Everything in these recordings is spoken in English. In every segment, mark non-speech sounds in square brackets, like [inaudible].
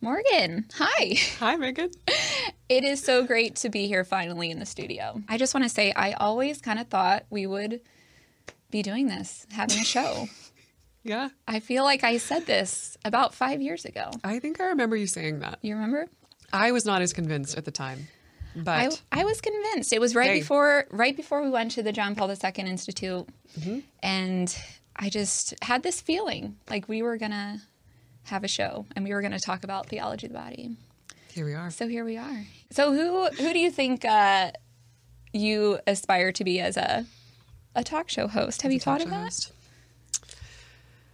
Morgan, hi. Hi, Megan. [laughs] It is so great to be here finally in the studio. I just want to say, I always kind of thought we would be doing this, having a show. [laughs] Yeah, I feel like I said this about five years ago. I think I remember you saying that. You remember? I was not as convinced at the time, I, but I was convinced. It was right Hey. before right before we went to the John Paul II Institute, Mm-hmm. and I just had this feeling like we were gonna have a show and we were gonna talk about theology of the body. here we are. So here we are. So who who do you think uh, you aspire to be as a a talk show host? Have you thought of that? host.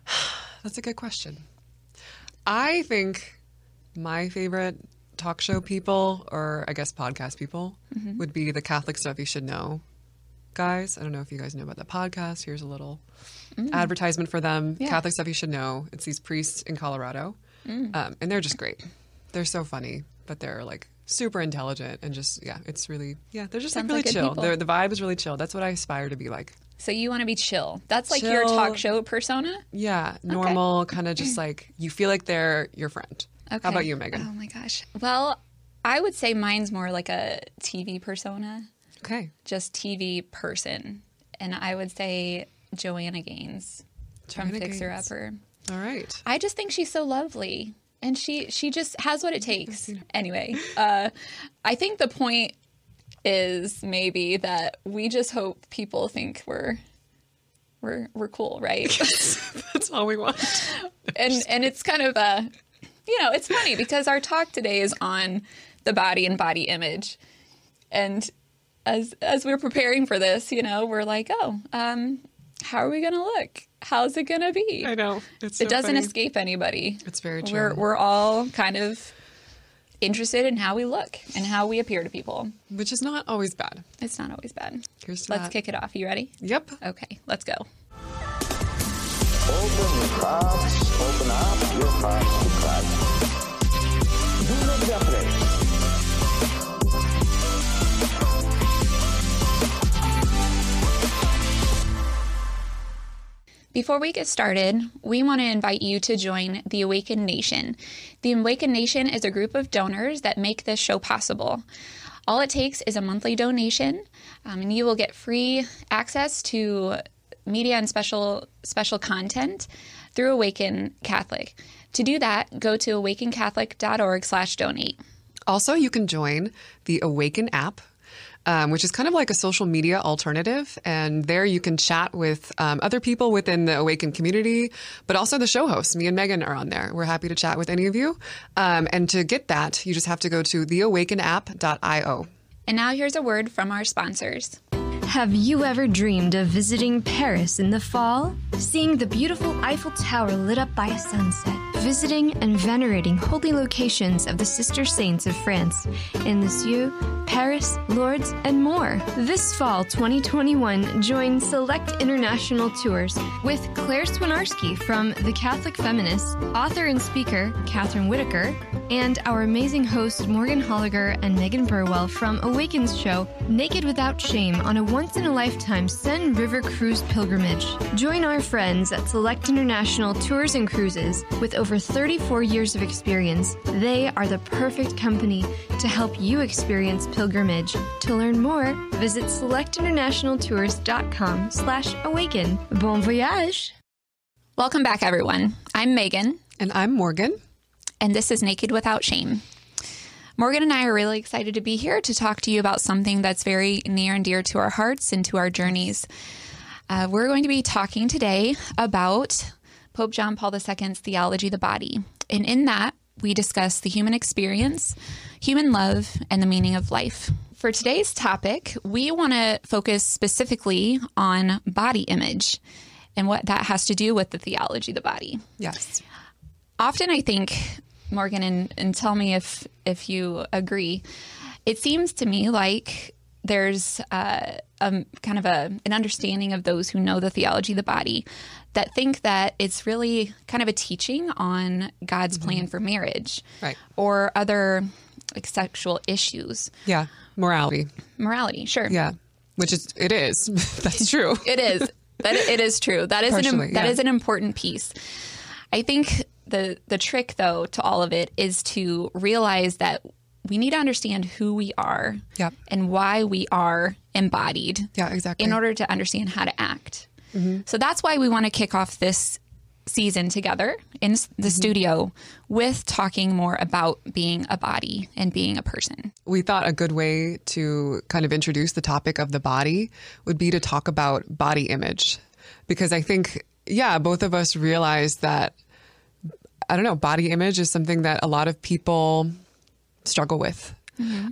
[sighs] That's a good question. I think my favorite talk show people, or I guess podcast people, Mm-hmm. would be the Catholic Stuff You Should Know guys. I don't know if you guys know about the podcast. Here's a little advertisement for them. Mm. Yeah. Catholic Stuff You Should Know. It's these priests in Colorado, Mm. um, and they're just great. They're so funny, but they're like super intelligent and just yeah, it's really yeah, they're just Sounds like really like chill. The vibe is really chill. That's what I aspire to be like. So you want to be chill. That's like your talk show persona. Yeah, normal, kind of just like you feel like they're your friend. Okay. How about you, Megan? Oh my gosh. Well, I would say mine's more like a TV persona, Okay, just TV person, and I would say Joanna Gaines from Joanna Fixer Gaines. Upper. all right. I just think she's so lovely. And she she just has what it takes. Anyway, uh, I think the point is maybe that we just hope people think we're we're we're cool, right? [laughs] That's all we want. [laughs] and and it's kind of a you know, it's funny because our talk today is on the body and body image. And as as we're preparing for this, you know, we're like, "Oh, um how are we going to look? How's it going to be?" I know. It's so it doesn't funny. escape anybody. It's very We're true. we're all kind of interested in how we look and how we appear to people. Which is not always bad. It's not always bad. Here's to Let's that. kick it off. You ready? Yep. Okay, let's go. Open your hearts, open up your hearts to Christ. Do not be afraid. Before we get started, we want to invite you to join the Awaken Nation. The Awaken Nation is a group of donors that make this show possible. All it takes is a monthly donation, um, and you will get free access to media and special special content through Awaken Catholic. To do that, go to awakencatholic.org/donate. Also, you can join the Awaken app, um, which is kind of like a social media alternative. And there you can chat with um, other people within the Awaken community, but also the show hosts. Me and Megan are on there. We're happy to chat with any of you. Um, and to get that, you just have to go to theawakenapp.io. And now here's a word from our sponsors. Have you ever dreamed of visiting Paris in the fall? Seeing the beautiful Eiffel Tower lit up by a sunset? Visiting and venerating holy locations of the Sister Saints of France in Lisieux, Paris, Lourdes, and more? This fall 2021, join Select International Tours with Claire Swinarski from The Catholic Feminist, author and speaker Catherine Whitaker, and our amazing hosts Morgan Holliger and Megan Burwell from Awakens show Naked Without Shame on a once in a lifetime Seine River Cruise pilgrimage. Join our friends at Select International Tours and Cruises with over 34 years of experience. They are the perfect company to help you experience pilgrimage. To learn more, visit selectinternationaltours.com slash awaken. Bon voyage! Welcome back, everyone. I'm Megan. And I'm Morgan. and this is Naked Without Shame. Morgan and I are really excited to be here to talk to you about something that's very near and dear to our hearts and to our journeys. Uh, we're going to be talking today about Pope John Paul II's theology of the body. And in that, we discuss the human experience, human love, and the meaning of life. For today's topic, we want to focus specifically on body image and what that has to do with the theology of the body Yes. often I think, Morgan, and, and tell me if if you agree. It seems to me like there's uh, um, kind of a an understanding of those who know the theology of the body that think that it's really kind of a teaching on God's plan for marriage, Right. or other like sexual issues, Yeah. Morality. morality. Sure, Yeah. Which is, it is. [laughs] That's true. It is. That it is true. That is an that yeah. is an important piece. I think the the trick though to all of it is to realize that we need to understand who we are Yep. and why we are embodied Yeah, exactly. in order to understand how to act. Mm-hmm. So that's why we want to kick off this season together in the mm-hmm. studio with talking more about being a body and being a person. we thought a good way to kind of introduce the topic of the body would be to talk about body image. Because I think, yeah, both of us realize that, I don't know, body image is something that a lot of people struggle with.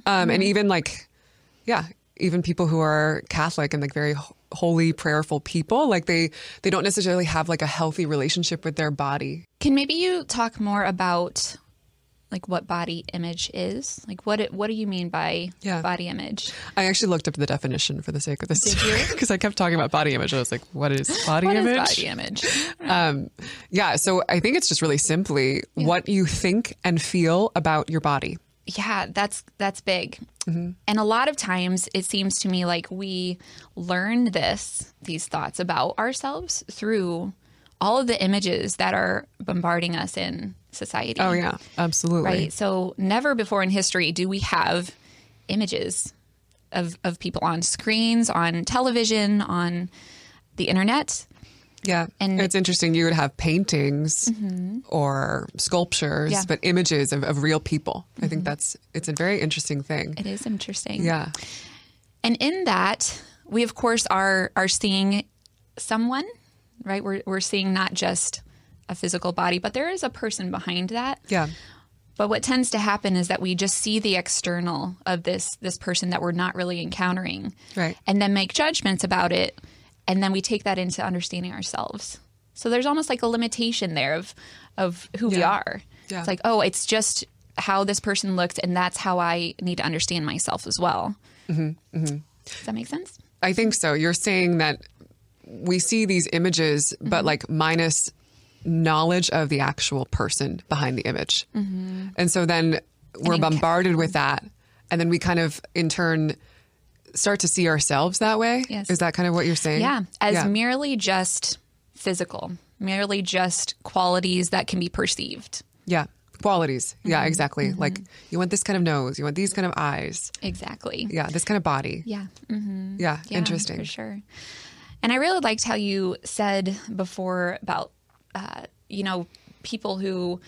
Um, and even like, yeah, even people who are Catholic and like very holy, prayerful people, like they, they don't necessarily have like a healthy relationship with their body. Can maybe you talk more about like what body image is? Like what it, what do you mean by Yeah. body image? I actually looked up the definition for the sake of this because [laughs] I kept talking about body image. I was like, what is [laughs] body What is image? body image? [laughs] Um, yeah, so I think it's just really simply what you think and feel about your body. Yeah, that's that's big. And a lot of times it seems to me like we learn this these thoughts about ourselves through all of the images that are bombarding us in society. Oh yeah, absolutely. Right. So never before in history do we have images of of people on screens, on television, on the internet. Yeah, And- it's interesting. You would have paintings mm-hmm. or sculptures, Yeah. but images of, of real people. I think mm-hmm. that's it's a very interesting thing. It is interesting. Yeah, And in that, we of course are are seeing someone, right? We're we're seeing not just a physical body, but there is a person behind that. yeah, But what tends to happen is that we just see the external of this this person that we're not really encountering. Right. And then make judgments about it and then we take that into understanding ourselves. So there's almost like a limitation there of of who we are. Yeah. It's like, oh, it's just how this person looked and that's how I need to understand myself as well. Mm-hmm. Does that make sense? I think so. You're saying that we see these images, but like minus knowledge of the actual person behind the image. And so then we're bombarded with that. And then we kind of, in turn, start to see ourselves that way. Yes. Is that kind of what you're saying? Yeah, as yeah. merely just physical, merely just qualities that can be perceived. yeah. Qualities. Yeah, Mm-hmm. exactly. Like you want this kind of nose, you want these kind of eyes. Exactly. Yeah, this kind of body. Yeah. Mm-hmm. Yeah, Yeah, interesting. For sure. And I really liked how you said before about, uh, you know, people who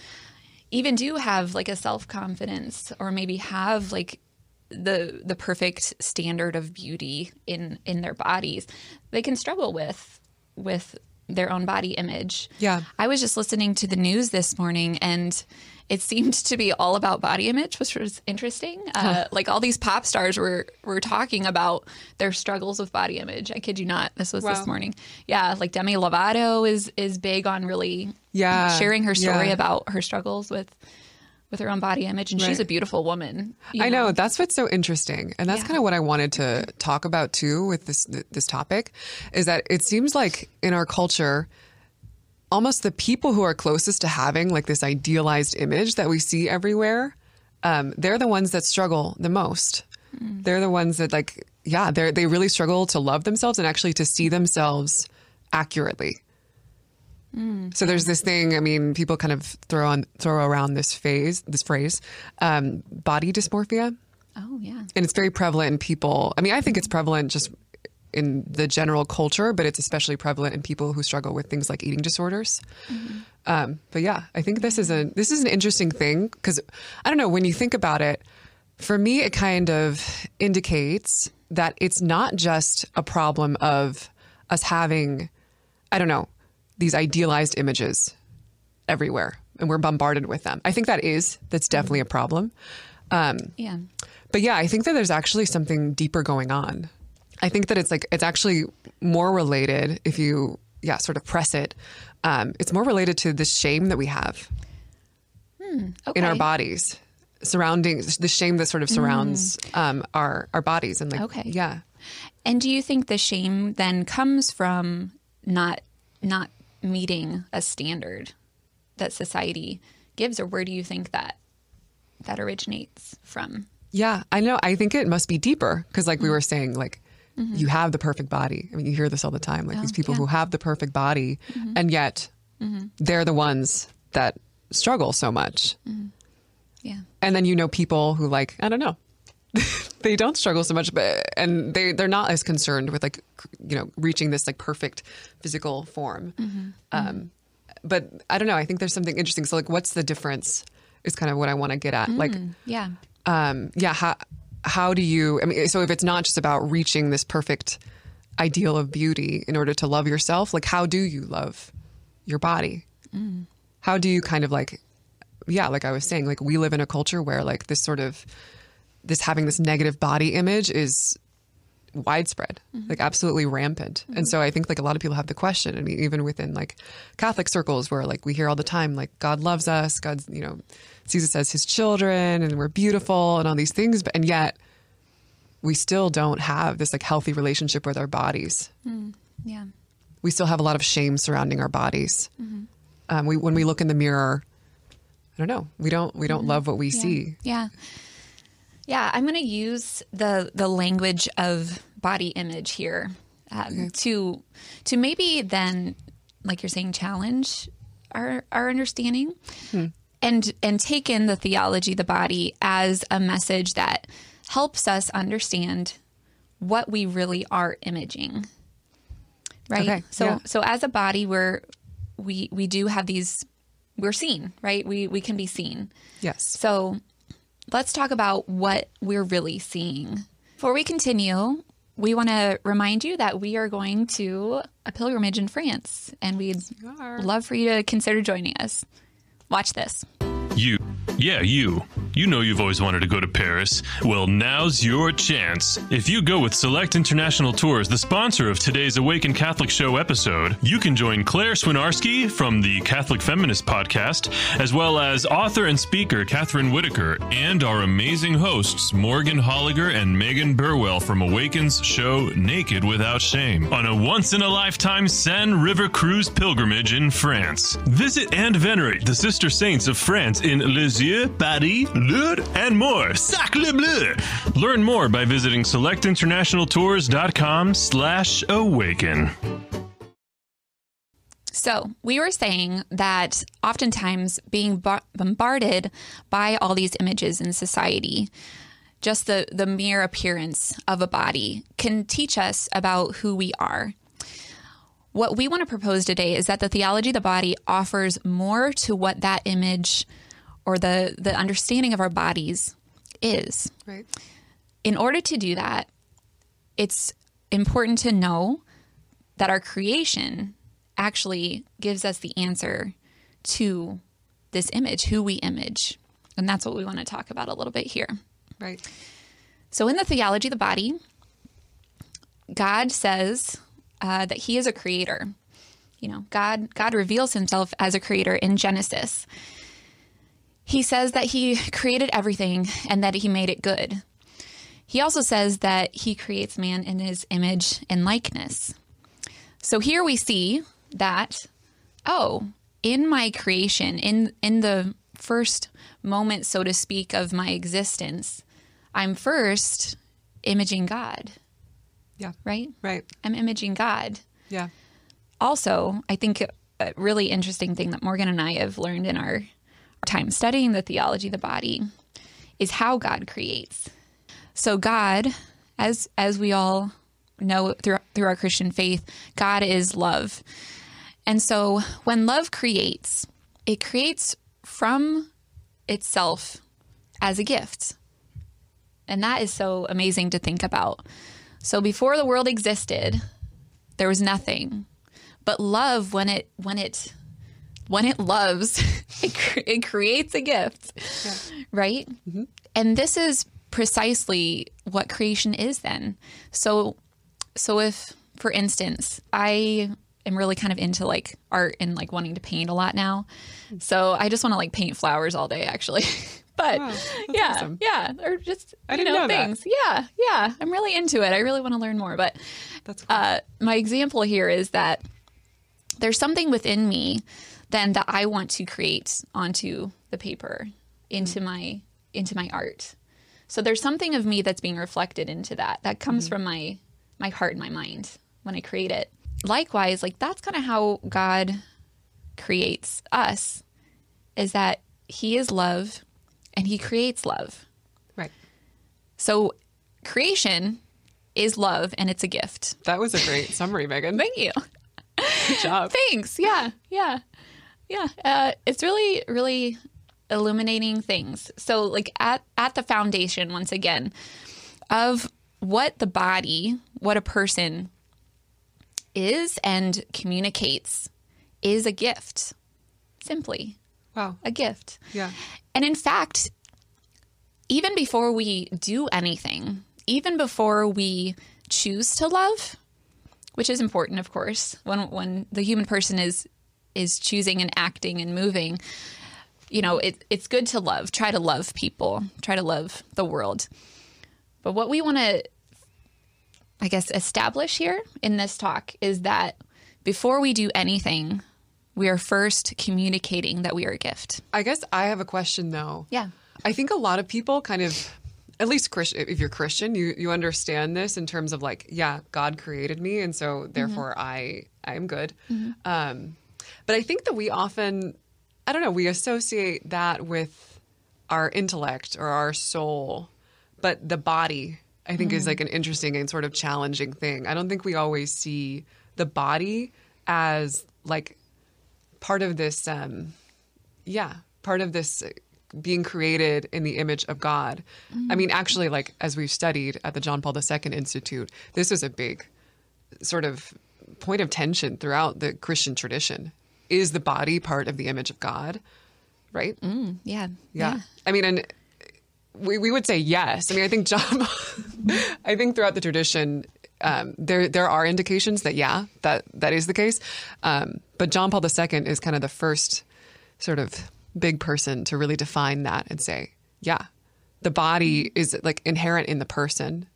even do have like a self confidence or maybe have like the the perfect standard of beauty in in their bodies they can struggle with with their own body image Yeah. i was just listening to the news this morning and it seemed to be all about body image which was interesting. Uh, like all these pop stars were were talking about their struggles with body image. I kid you not. This was Wow. this morning. Yeah like demi lovato is is big on really Yeah, sharing her story yeah. about her struggles with with her own body image. And she's a beautiful woman I know. that's what's so interesting, and that's Yeah. kind of what I wanted to talk about too with this this topic, is that it seems like in our culture, almost the people who are closest to having like this idealized image that we see everywhere, um, they're the ones that struggle the most. They're the ones that like, yeah, they they really struggle to love themselves and actually to see themselves accurately. So there's this thing. I mean, people kind of throw on throw around this phase, this phrase, um, body dysmorphia, oh yeah and it's very prevalent in people. I mean, I think it's prevalent just in the general culture, but it's especially prevalent in people who struggle with things like eating disorders. Um, but yeah, I think this is a this is an interesting thing because I don't know when you think about it. For me, it kind of indicates that it's not just a problem of us having, I don't know, these idealized images everywhere, and we're bombarded with them. I think that is that's definitely a problem. Um, yeah but yeah, I think that there's actually something deeper going on. I think that it's like it's actually more related if you yeah sort of press it. Um, it's more related to the shame that we have okay. in our bodies surrounding the shame that sort of surrounds um, our our bodies and like Okay. yeah And do you think the shame then comes from not not meeting a standard that society gives, or where do you think that that originates from? yeah I know I think it must be deeper because like we were saying like Mm-hmm. you have the perfect body I mean you hear this all the time like these people yeah. who have the perfect body mm-hmm. and yet mm-hmm. they're the ones that struggle so much. Yeah. And then you know people who like, I don't know. [laughs] they don't struggle so much but and they they're not as concerned with like you know reaching this like perfect physical form. Um but I don't know, I think there's something interesting. So like what's the difference is kind of what I want to get at. Mm, like Yeah. um, yeah, how how do you? I mean, so if it's not just about reaching this perfect ideal of beauty in order to love yourself, like how do you love your body? Mm. How do you kind of like, yeah, like I was saying, like we live in a culture where like this sort of this having this negative body image is widespread, mm-hmm. like absolutely rampant. And mm-hmm. so I think like a lot of people have the question. I mean, even within like Catholic circles where like we hear all the time, like God loves us, God's, you know, sees us as his children and we're beautiful and all these things. But, and yet we still don't have this like healthy relationship with our bodies. Yeah. We still have a lot of shame surrounding our bodies. Um, we, when we look in the mirror, I don't know, we don't, we don't love what we see. Yeah. Yeah, I'm going to use the the language of body image here um, to to maybe then, like you're saying, challenge our our understanding and and take in the theology the body as a message that helps us understand what we really are imaging. Right. Okay, So yeah. so as a body, we're we we do have these. We're seen, right? We we can be seen. Yes. So let's talk about what we're really seeing. Before we continue, we want to remind you that we are going to a pilgrimage in France, and we'd love for you to consider joining us. Watch this. You. Yeah, you. You know you've always wanted to go to Paris. Well, now's your chance. If you go with Select International Tours, the sponsor of today's Awaken Catholic Show episode, you can join Claire Swinarski from the Catholic Feminist podcast, as well as author and speaker Catherine Whitaker, and our amazing hosts Morgan Holliger and Megan Burwell from Awaken's show Naked Without Shame on a once in a lifetime Seine River cruise pilgrimage in France. Visit and venerate the sister saints of France in Lisieux, Paris, Lourdes, and more. Sacre bleu! Learn more by visiting selectinternationaltours.com slash awaken. So, we were saying that oftentimes being bo- bombarded by all these images in society, just the, the mere appearance of a body can teach us about who we are. What we want to propose today is that the theology of the body offers more to what that image or the, the understanding of our bodies is. Right. In order to do that, it's important to know that our creation actually gives us the answer to this image, who we image. And that's what we want to talk about a little bit here. Right. So, in the theology of the body, God says uh, that He is a creator. You know, God God reveals Himself as a creator in Genesis. He says that He created everything and that He made it good. He also says that He creates man in His image and likeness. So here we see that, oh, in my creation, in in the first moment, so to speak, of my existence, I'm first imaging God, Yeah. right? Right. I'm imaging God. Yeah. Also, I think a really interesting thing that Morgan and I have learned in our time studying the theology of the body is how God creates. So God, as as we all know through through our Christian faith, God is love. And so when love creates, it creates from itself as a gift. And that is so amazing to think about. So before the world existed, there was nothing. But love when it when it when it loves, [laughs] it, it creates a gift. Right? And this is precisely what creation is then. So so if for instance, I am really kind of into like art and like wanting to paint a lot now. So I just want to like paint flowers all day actually. [laughs] but yeah, awesome. yeah, or just I you didn't know, know that. things. Yeah, yeah. I'm really into it. I really want to learn more. But That's cool. uh, my example here is that there's something within me then that I want to create onto the paper, into my into my art. So there's something of me that's being reflected into that. That comes mm-hmm. from my my heart and my mind when I create it. Likewise, like that's kind of how God creates us. is that he is love and he creates love. Right. So creation is love and it's a gift. That was a great summary, Megan. [laughs] Thank you. Good job. Thanks. Yeah. Yeah. Yeah. Uh, it's really, really illuminating things. So like at, at the foundation, once again, of what the body, what a person is and communicates is a gift. Simply Wow. a gift. Yeah. And in fact, even before we do anything, even before we choose to love, which is important, of course, when when the human person is is choosing and acting and moving, you know, it, it's good to love. Try to love people. Try to love the world. But what we want to, I guess, establish here in this talk is that before we do anything, we are first communicating that we are a gift. I guess I have a question though. Yeah. I think a lot of people kind of, at least Christian, if you're Christian, you you understand this in terms of like, yeah, God created me, and so therefore I I am good. Um, but I think that we often, I don't know, we associate that with our intellect or our soul, but the body. I think is like an interesting and sort of challenging thing. I don't think we always see the body as like part of this um yeah part of this uh, being created in the image of god i mean actually like as we've studied at the john paul ii institute this is a big sort of point of tension throughout the christian tradition is the body part of the image of god right Yeah. yeah. I mean, and we, we would say yes. I mean, I think John, [laughs] I think throughout the tradition, um, there there are indications that yeah, that that is the case. Um, but John Paul II is kind of the first sort of big person to really define that and say, yeah, the body is like inherent in the person.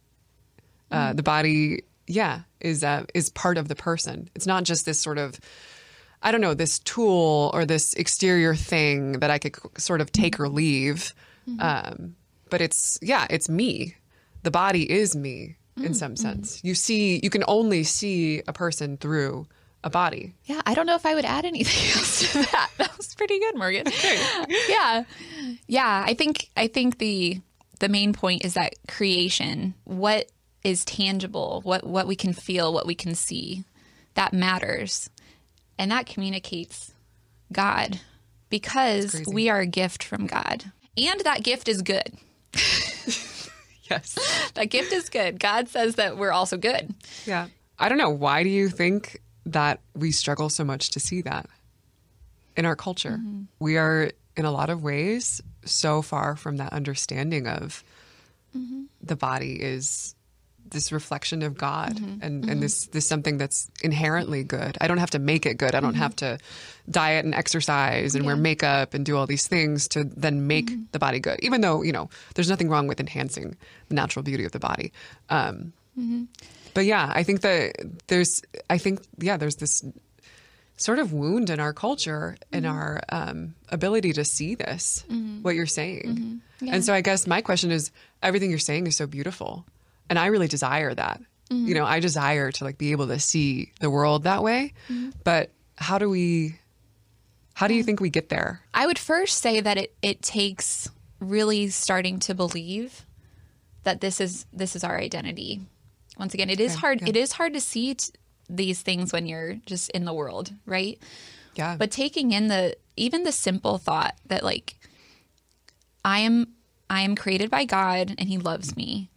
Uh, the body, yeah, is uh, is part of the person. It's not just this sort of I don't know, this tool or this exterior thing that I could sort of take or leave. Mm-hmm. Um, but it's, yeah, it's me. The body is me in mm-hmm. some mm-hmm. sense. You see, you can only see a person through a body. Yeah. I don't know if I would add anything [laughs] else to that. [laughs] That was pretty good, Morgan. [laughs] yeah. Yeah. I think I think the the main point is that creation, what is tangible, what what we can feel, what we can see, that matters. And that communicates God because we are a gift from God. And that gift is good. [laughs] Yes. [laughs] That gift is good. God says that we're also good. Yeah. I don't know. Why do you think that we struggle so much to see that in our culture? Mm-hmm. We are, in a lot of ways, so far from that understanding of mm-hmm. the body is this reflection of God mm-hmm. and, and mm-hmm. this this something that's inherently good. I don't have to make it good. I don't mm-hmm. have to diet and exercise and wear makeup and do all these things to then make the body good. Even though, you know, there's nothing wrong with enhancing the natural beauty of the body. Um, but yeah, I think that there's, I think, yeah, there's this sort of wound in our culture in our um, ability to see this, what you're saying. And so I guess my question is everything you're saying is so beautiful. And I really desire that. Mm-hmm. You know, I desire to like be able to see the world that way. Mm-hmm. But how do we, how do you think we get there? I would first say that it, it takes really starting to believe that this is this is our identity. Once again, it is hard. It is hard to see t- these things when you're just in the world, right? Yeah. But taking in the even the simple thought that like I am I am created by God and He loves me,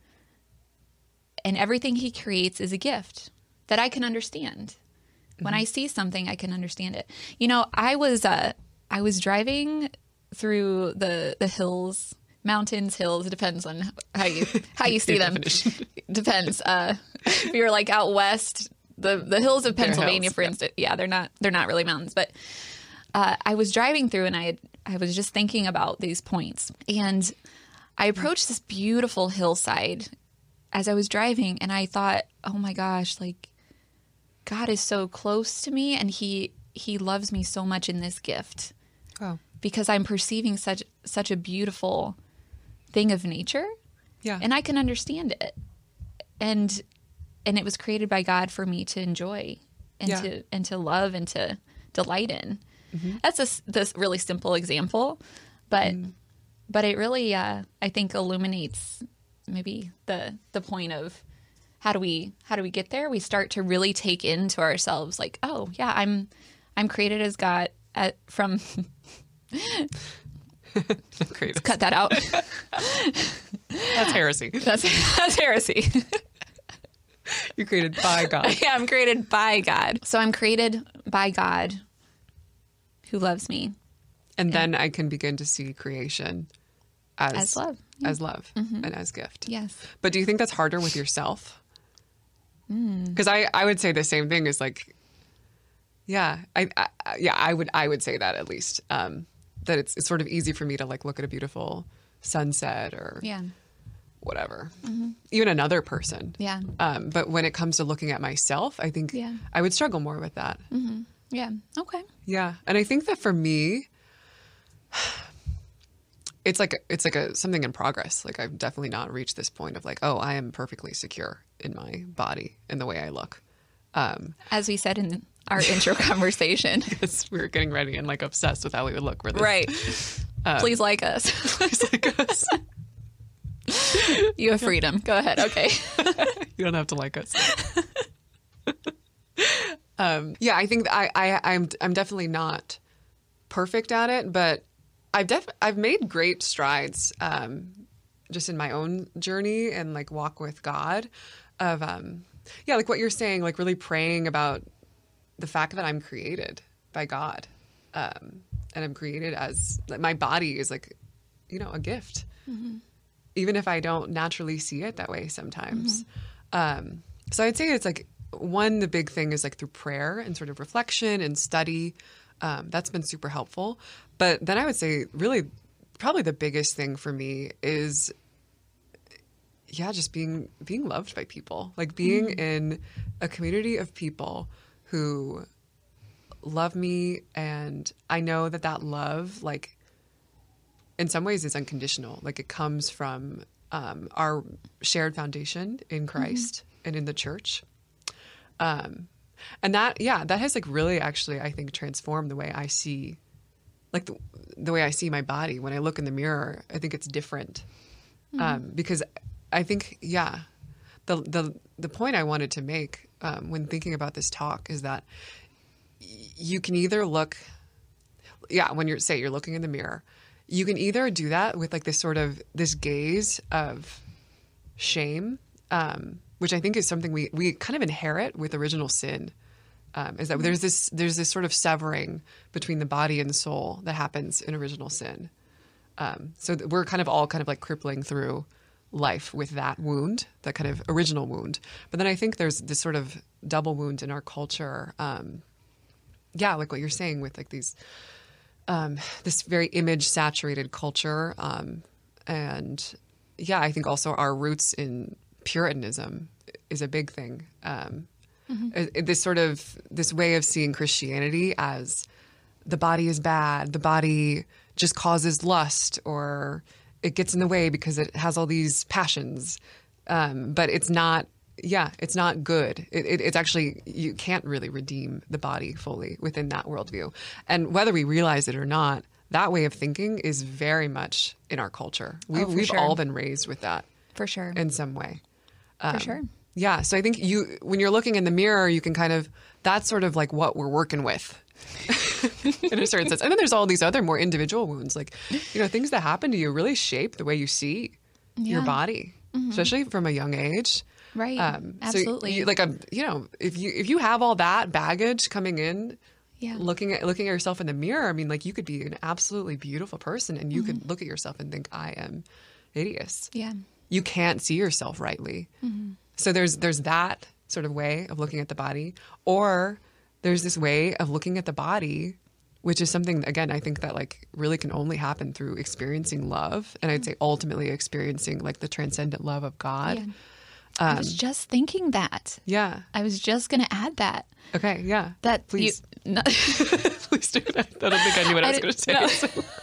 and everything He creates is a gift that I can understand. When I see something, I can understand it. You know, I was uh, I was driving through the the hills, mountains, hills. It depends on how you how you [laughs] see them. [laughs] depends. Uh, if you're like out west, the the hills of Pennsylvania, hills, for yeah. instance, yeah, they're not they're not really mountains, but uh, I was driving through and I had, I was just thinking about these points and I approached this beautiful hillside as I was driving and I thought, oh my gosh, like God is so close to me and he he loves me so much in this gift Oh, because I'm perceiving such such a beautiful thing of nature yeah. and I can understand it. And and it was created by God for me to enjoy and Yeah. to and to love and to delight in. That's a this really simple example, but but it really uh, I think illuminates maybe the the point of how do we how do we get there? We start to really take into ourselves like, oh yeah, I'm I'm created as God at, from [laughs] cut that out. [laughs] That's heresy. That's that's heresy. [laughs] You're created by God. yeah, I'm created by God. So I'm created by God who loves me And then I can begin to see creation as, As love, Mm-hmm. as love and as gift. Yes. But do you think that's harder with yourself? Because I, I would say the same thing is like, yeah, I, I yeah I would I would say that at least um, that it's it's sort of easy for me to like look at a beautiful sunset or Yeah. whatever, even another person. Yeah. Um, but when it comes to looking at myself, I think Yeah. I would struggle more with that. Yeah. Okay. Yeah, and I think that for me, it's like it's like a something in progress. Like I've definitely not reached this point of like, oh, I am perfectly secure in my body and the way I look. Um, As we said in our intro [laughs] conversation. because we were getting ready and like obsessed with how we would look this. Right. [laughs] Please like us. [laughs] It's like us. you have freedom. Go ahead. Okay. you don't have to like us. um, yeah, I think I, I I'm I'm definitely not perfect at it, but I've def I've made great strides um, just in my own journey and like walk with God. Of um, yeah, like what you're saying, like really praying about the fact that I'm created by God, um, and I'm created as like, my body is like you know a gift even if I don't naturally see it that way sometimes. Um, so I'd say it's like one, the big thing is like through prayer and sort of reflection and study. Um, that's been super helpful. But then I would say, really, probably the biggest thing for me is, yeah, just being being loved by people, like being in a community of people who love me, and I know that that love, like in some ways is unconditional. Like it comes from um, our shared foundation in Christ and in the church. Um, and that, yeah, that has like really actually, I think, transformed the way I see, like the, the way I see my body. When I look in the mirror, I think it's different um, because I think, yeah, the the the point I wanted to make um, when thinking about this talk is that you can either look yeah, when you're say you're looking in the mirror, you can either do that with like this sort of this gaze of shame, um, which I think is something we we kind of inherit with original sin. Um, is that there's this there's this sort of severing between the body and soul that happens in original sin. Um, so we're kind of all kind of like crippling through life with that wound, that kind of original wound. But then I think there's this sort of double wound in our culture. Um, yeah, like what you're saying with like these um, this very image saturated culture. Um, and yeah, I think also our roots in Puritanism is a big thing. Um, it- This sort of this way of seeing Christianity as the body is bad, the body just causes lust, or it gets in the way because it has all these passions. Um, but it's not. Yeah, it's not good. It, it, it's actually you can't really redeem the body fully within that worldview, and whether we realize it or not, that way of thinking is very much in our culture. Oh, we've, Oh, we've sure. all been raised with that For sure. in some way. For sure. Um, Yeah, so I think you when you're looking in the mirror, you can kind of that's sort of like what we're working with. [laughs] in a certain sense. And then there's all these other more individual wounds like you know things that happen to you really shape the way you see your Yeah. body, especially from a young age. Right. Um, so Absolutely. you- like a you know if you if you have all that baggage coming in Yeah. looking at looking at yourself in the mirror i mean like you could be an absolutely beautiful person and you Mm-hmm. could look at yourself and think i am hideous yeah. you can't see yourself rightly. Mm-hmm. So there's there's that sort of way of looking at the body, or there's this way of looking at the body, which is something again I think that like really can only happen through experiencing love, and I'd say ultimately experiencing like the transcendent love of God. Yeah. I was um, just thinking that. Yeah. I was just going to add that. Okay. Yeah. That please, You, [laughs] no, [laughs] please do that. I don't think I knew what I, I was going to say. no. [laughs]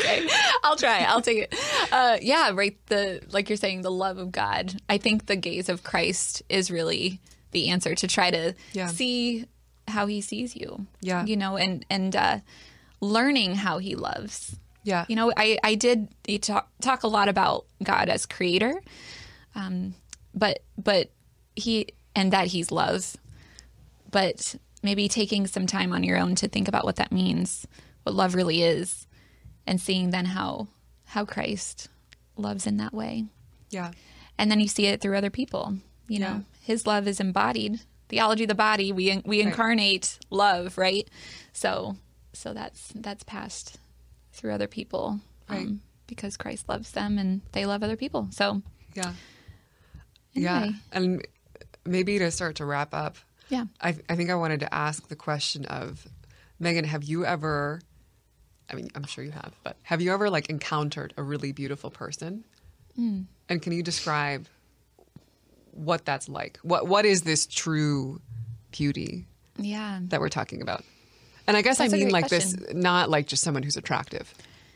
okay, [laughs] I'll try. I'll take it. Uh, yeah, right. The like you're saying, the love of God. I think the gaze of Christ is really the answer to try to Yeah. see how he sees you. Yeah. You know, and and uh learning how he loves. Yeah. You know, I I did talk talk a lot about God as creator. Um but but he and that he's love. But maybe taking some time on your own to think about what that means, what love really is, and seeing then how how Christ loves in that way. Yeah. And then you see it through other people. You know, his love is embodied. Theology of the body, we we incarnate love, right? So so that's that's passed through other people. um, Right. because Christ loves them and they love other people. So Yeah. Yeah. And maybe to start to wrap up, yeah. I, I think I wanted to ask the question of Megan, have you ever, I mean, I'm sure you have, but have you ever like encountered a really beautiful person? Hmm. And can you describe what that's like? What What is this true beauty Yeah. that we're talking about? And I guess That's I mean like this, not like just someone who's attractive,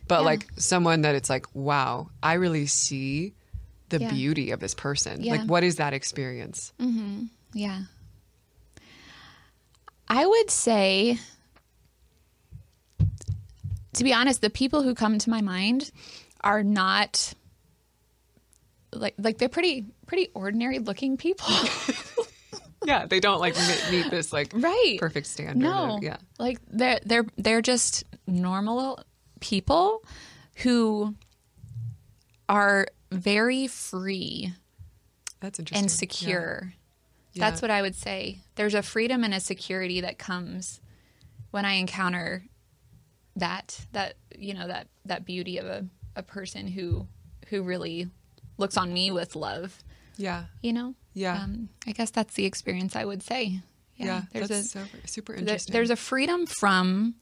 but Yeah. like someone that it's like, wow, I really see the Yeah. beauty of this person. Yeah. Like, what is that experience? Yeah. I would say, to be honest, the people who come to my mind are not like like they're pretty pretty ordinary looking people. [laughs] [laughs] Yeah, they don't like meet this like right. perfect standard. No. yeah, Like they're they're they're just normal people who are very free that's interesting. and secure. Yeah. That's what I would say. There's a freedom and a security that comes when I encounter that that you know that that beauty of a, a person who who really looks on me with love. Yeah, You know. Yeah. Um, I guess that's the experience I would say. yeah, Yeah. there's that's a so, super there- interesting. there's a freedom from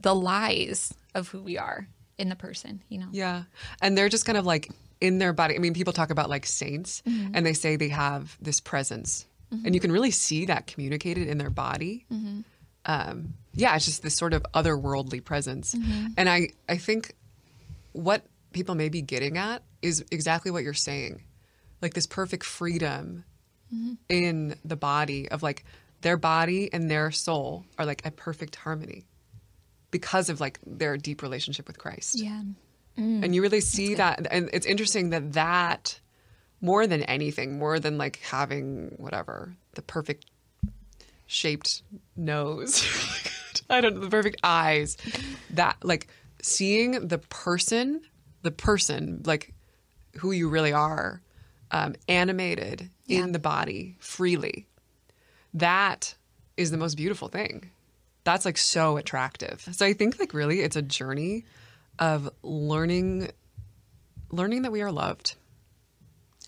the lies of who we are in the person. You know. yeah, and they're just kind of like in their body. I mean, people talk about like saints, Mm-hmm. and they say they have this presence, and you can really see that communicated in their body. Mm-hmm. Um, yeah, it's just this sort of otherworldly presence, Mm-hmm. and I I think what people may be getting at is exactly what you're saying, like this perfect freedom Mm-hmm. in the body of like their body and their soul are like a perfect harmony because of like their deep relationship with Christ. Yeah. And you really see that and it's interesting that that more than anything, more than like having whatever, the perfect shaped nose. [laughs] I don't know, the perfect eyes. That like seeing the person, the person, like who you really are, um, animated Yeah. in the body freely. That is the most beautiful thing. That's like so attractive. So I think like really it's a journey of learning learning that we are loved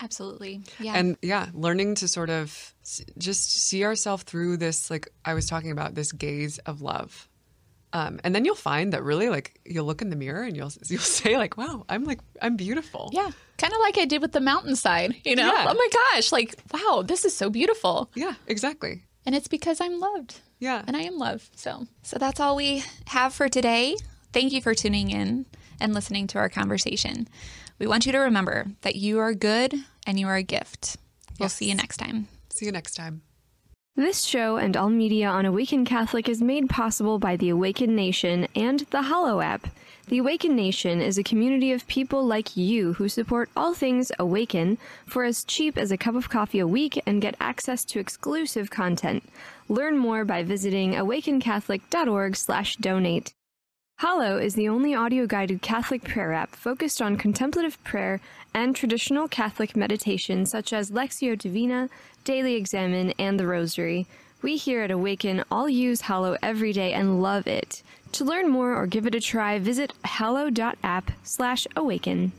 Absolutely. Yeah. and yeah learning to sort of just see ourselves through this like i was talking about this gaze of love um, and then you'll find that really like you'll look in the mirror and you'll [laughs] you'll say like wow i'm like i'm beautiful yeah. Kind of like I did with the mountainside, you know? Yeah. Oh my gosh. Like, wow, this is so beautiful. yeah exactly And it's because I'm loved. yeah And I am loved. So, so that's all we have for today. Thank you for tuning in and listening to our conversation. We want you to remember that you are good and you are a gift. We'll Yes. see you next time. see you next time This show and all media on Awaken Catholic is made possible by the Awaken Nation and the Hallow app. The Awaken Nation is a community of people like you who support all things Awaken for as cheap as a cup of coffee a week and get access to exclusive content. Learn more by visiting awakencatholic.org/donate. Hallow is the only audio guided Catholic prayer app focused on contemplative prayer and traditional Catholic meditation such as Lectio Divina, Daily Examen, and the Rosary. We here at Awaken all use Hallow every day and love it. To learn more or give it a try, visit hallow.app slash awaken.